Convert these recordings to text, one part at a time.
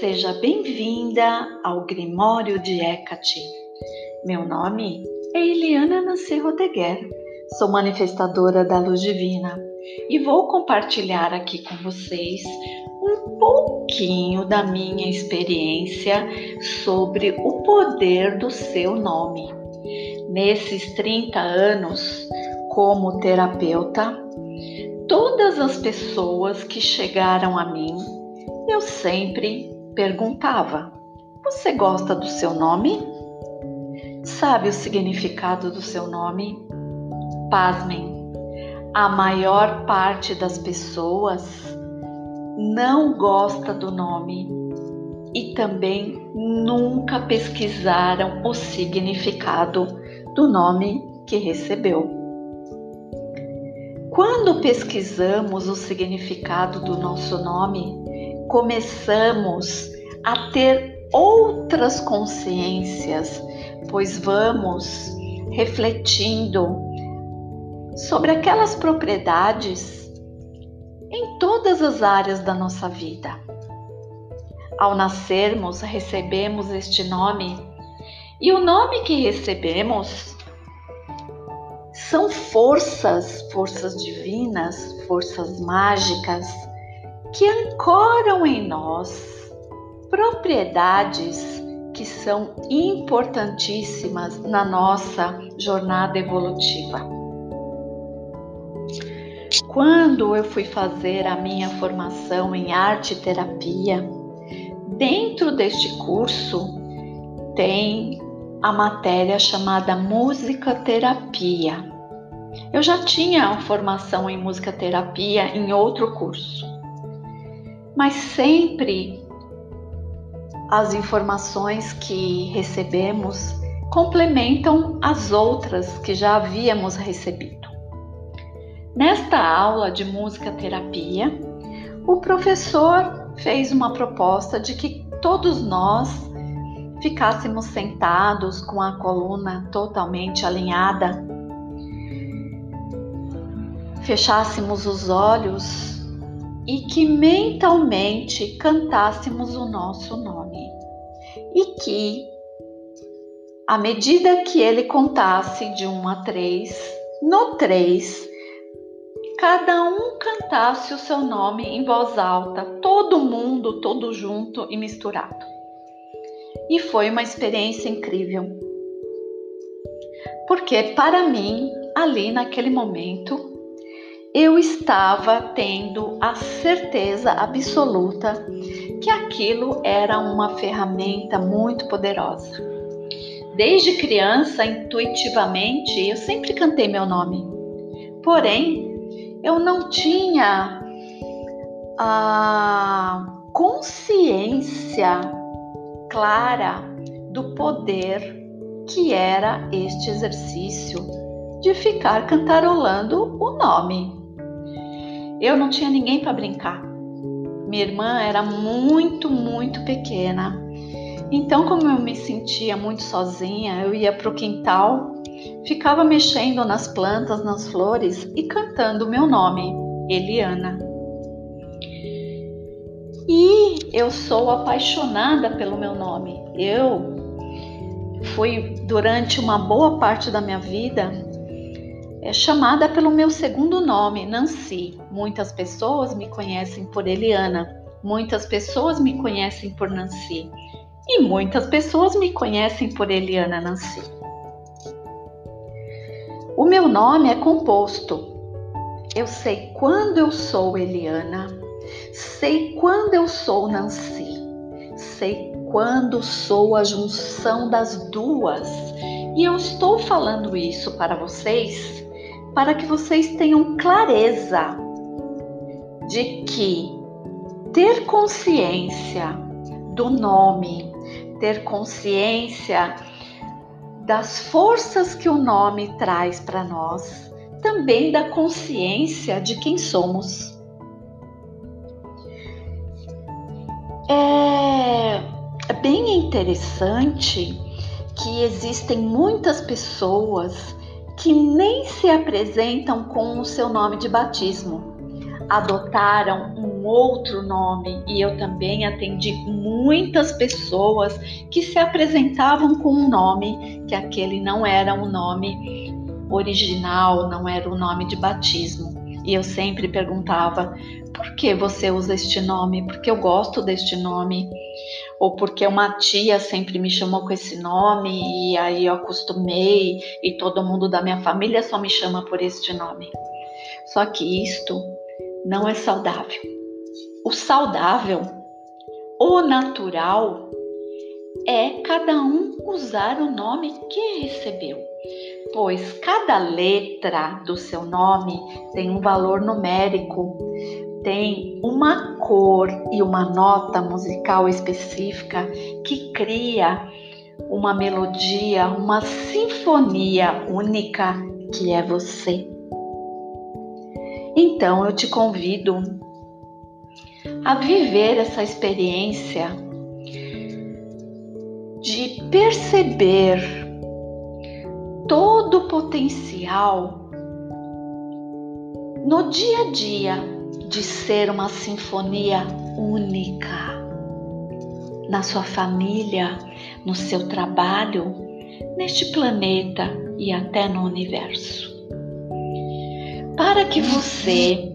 Seja bem-vinda ao Grimório de Hecate. Meu nome é Eliana Nancy Rodeguer, sou manifestadora da luz divina e vou compartilhar aqui com vocês um pouquinho da minha experiência sobre o poder do seu nome. Nesses 30 anos como terapeuta, todas as pessoas que chegaram a mim, eu sempre perguntava: Você gosta do seu nome? Sabe o significado do seu nome? Pasmem, a maior parte das pessoas não gosta do nome e também nunca pesquisaram o significado do nome que recebeu. Quando pesquisamos o significado do nosso nome, começamos a ter outras consciências, pois vamos refletindo sobre aquelas propriedades em todas as áreas da nossa vida. Ao nascermos, recebemos este nome, e o nome que recebemos são forças, forças divinas, forças mágicas que ancoram em nós propriedades que são importantíssimas na nossa jornada evolutiva. Quando eu fui fazer a minha formação em arte terapia, dentro deste curso tem a matéria chamada música terapia. Eu já tinha formação em música terapia em outro curso mas sempre as informações que recebemos complementam as outras que já havíamos recebido. Nesta aula de música terapia, o professor fez uma proposta de que todos nós ficássemos sentados com a coluna totalmente alinhada, fechássemos os olhos e que mentalmente cantássemos o nosso nome. E que, à medida que ele contasse de 1 a 3, no 3, cada um cantasse o seu nome em voz alta, todo mundo, todo junto e misturado. E foi uma experiência incrível. Porque para mim, ali naquele momento, eu estava tendo a certeza absoluta que aquilo era uma ferramenta muito poderosa. Desde criança, intuitivamente, eu sempre cantei meu nome. Porém, eu não tinha a consciência clara do poder que era este exercício de ficar cantarolando o nome. Eu não tinha ninguém para brincar. Minha irmã era muito, muito pequena. Então, como eu me sentia muito sozinha, eu ia para o quintal, ficava mexendo nas plantas, nas flores e cantando o meu nome, Eliana. E eu sou apaixonada pelo meu nome. Eu fui durante uma boa parte da minha vida é chamada pelo meu segundo nome, Nancy. Muitas pessoas me conhecem por Eliana, muitas pessoas me conhecem por Nancy e muitas pessoas me conhecem por Eliana Nancy. O meu nome é composto. Eu sei quando eu sou Eliana, sei quando eu sou Nancy, sei quando sou a junção das duas. E eu estou falando isso para vocês para que vocês tenham clareza de que ter consciência do nome, ter consciência das forças que o nome traz para nós, também da consciência de quem somos. É, é bem interessante que existem muitas pessoas que nem se apresentam com o seu nome de batismo. Adotaram um outro nome e eu também atendi muitas pessoas que se apresentavam com um nome que aquele não era um nome original, não era o um nome de batismo. E eu sempre perguntava: por que você usa este nome? Porque eu gosto deste nome. Ou porque uma tia sempre me chamou com esse nome e aí eu acostumei e todo mundo da minha família só me chama por este nome. Só que isto não é saudável. O saudável, o natural, é cada um usar o nome que recebeu, pois cada letra do seu nome tem um valor numérico, tem uma cor e uma nota musical específica que cria uma melodia, uma sinfonia única que é você. Então eu te convido a viver essa experiência de perceber todo o potencial no dia a dia de ser uma sinfonia única na sua família, no seu trabalho, neste planeta e até no universo para que você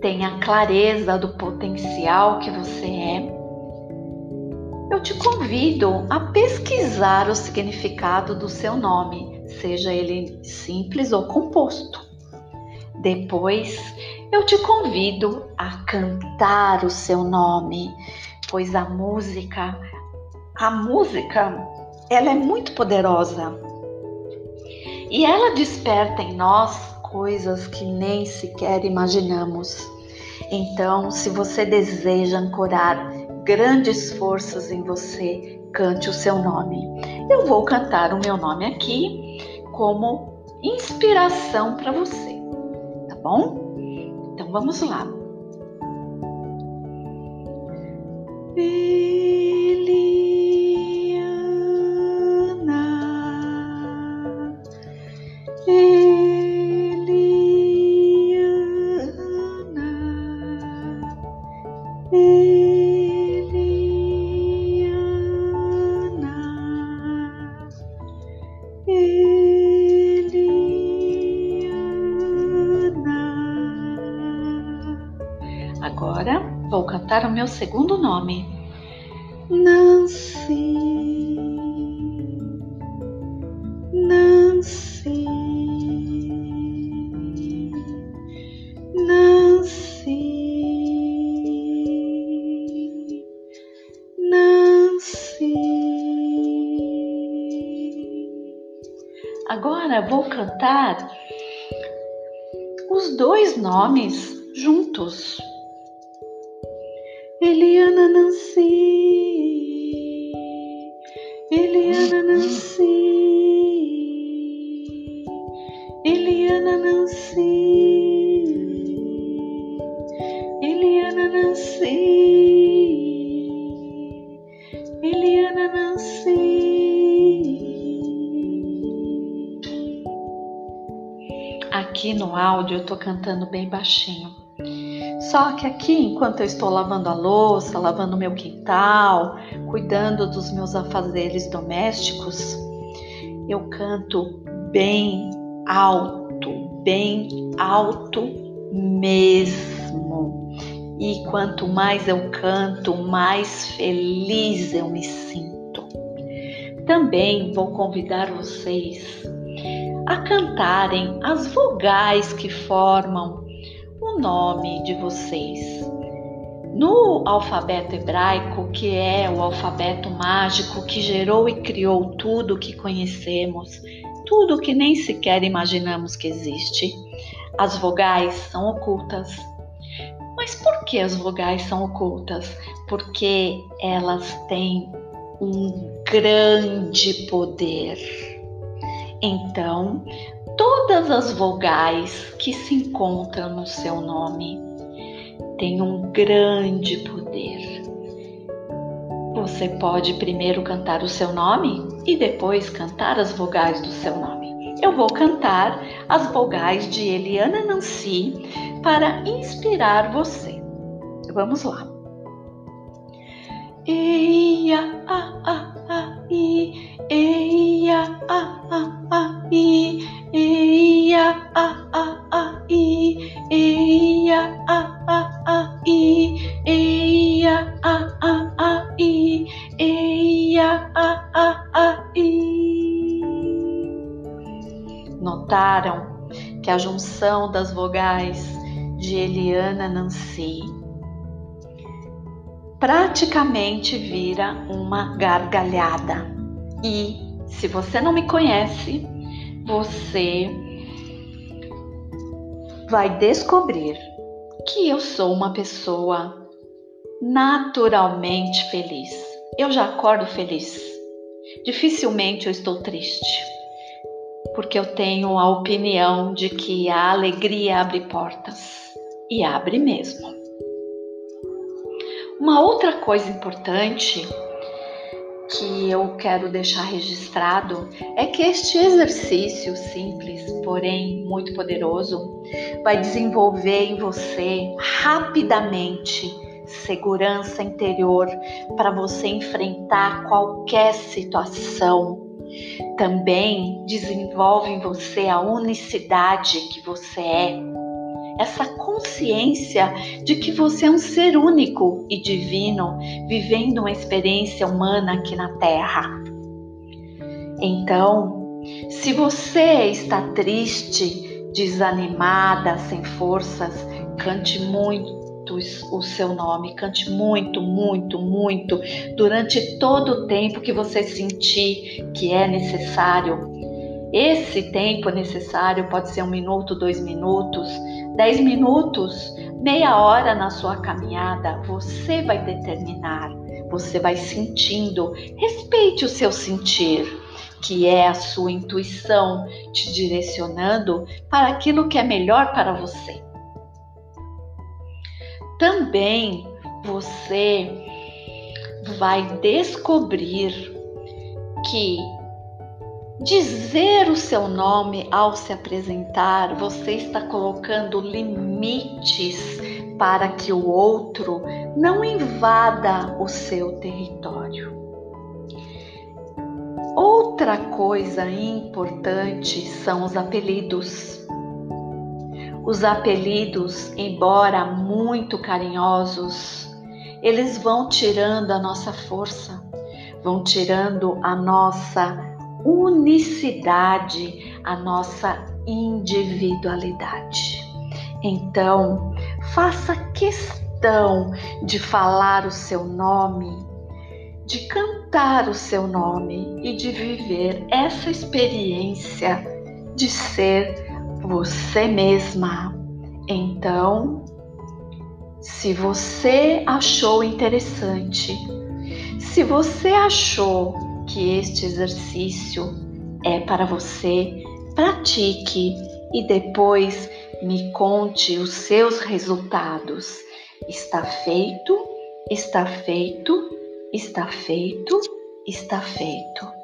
tenha clareza do potencial que você é, eu te convido a pesquisar o significado do seu nome, seja ele simples ou composto. Depois, eu te convido a cantar o seu nome, pois a música, a música, ela é muito poderosa. E ela desperta em nós coisas que nem sequer imaginamos. Então, se você deseja ancorar grandes forças em você, cante o seu nome. Eu vou cantar o meu nome aqui como inspiração para você, tá bom? Então vamos lá. Vou cantar o meu segundo nome. Nancy. Nancy. Nancy. Nancy. Agora vou cantar os dois nomes juntos. Eliana Nancy, Eliana Nancy, Eliana Nancy, Eliana Nancy, Eliana Nancy. Aqui no áudio eu tô cantando bem baixinho só que aqui, enquanto eu estou lavando a louça, lavando meu quintal, cuidando dos meus afazeres domésticos, eu canto bem alto, bem alto mesmo. E quanto mais eu canto, mais feliz eu me sinto. Também vou convidar vocês a cantarem as vogais que formam o nome de vocês. No alfabeto hebraico, que é o alfabeto mágico que gerou e criou tudo que conhecemos, tudo que nem sequer imaginamos que existe, as vogais são ocultas. Mas por que as vogais são ocultas? Porque elas têm um grande poder. Então, todas as vogais que se encontram no seu nome têm um grande poder. Você pode primeiro cantar o seu nome e depois cantar as vogais do seu nome. Eu vou cantar as vogais de Eliana Nancy para inspirar você. Vamos lá. Eia, a, a, a, i, eia, a, a, a, i, eia, a, a, a, i, eia, a, a, a, i, eia, a, a, a, i, eia, a, a, a, i. Notaram que a junção das vogais de Eliana Nancy praticamente vira uma gargalhada. E se você não me conhece, você vai descobrir que eu sou uma pessoa naturalmente feliz. Eu já acordo feliz. Dificilmente eu estou triste, porque eu tenho a opinião de que a alegria abre portas e abre mesmo. Uma outra coisa importante que eu quero deixar registrado é que este exercício simples, porém muito poderoso, vai desenvolver em você rapidamente segurança interior para você enfrentar qualquer situação. Também desenvolve em você a unicidade que você é essa consciência de que você é um ser único e divino, vivendo uma experiência humana aqui na Terra. Então, se você está triste, desanimada, sem forças, cante muito o seu nome, cante muito, muito, muito durante todo o tempo que você sentir que é necessário. Esse tempo necessário pode ser um minuto, dois minutos, 10 minutos, meia hora na sua caminhada, você vai determinar, você vai sentindo. Respeite o seu sentir, que é a sua intuição te direcionando para aquilo que é melhor para você. Também você vai descobrir que Dizer o seu nome ao se apresentar, você está colocando limites para que o outro não invada o seu território. Outra coisa importante são os apelidos. Os apelidos, embora muito carinhosos, eles vão tirando a nossa força, vão tirando a nossa unicidade, a nossa individualidade. Então, faça questão de falar o seu nome, de cantar o seu nome e de viver essa experiência de ser você mesma. Então, se você achou interessante, se você achou que este exercício é para você, pratique e depois me conte os seus resultados. Está feito, está feito, está feito, está feito.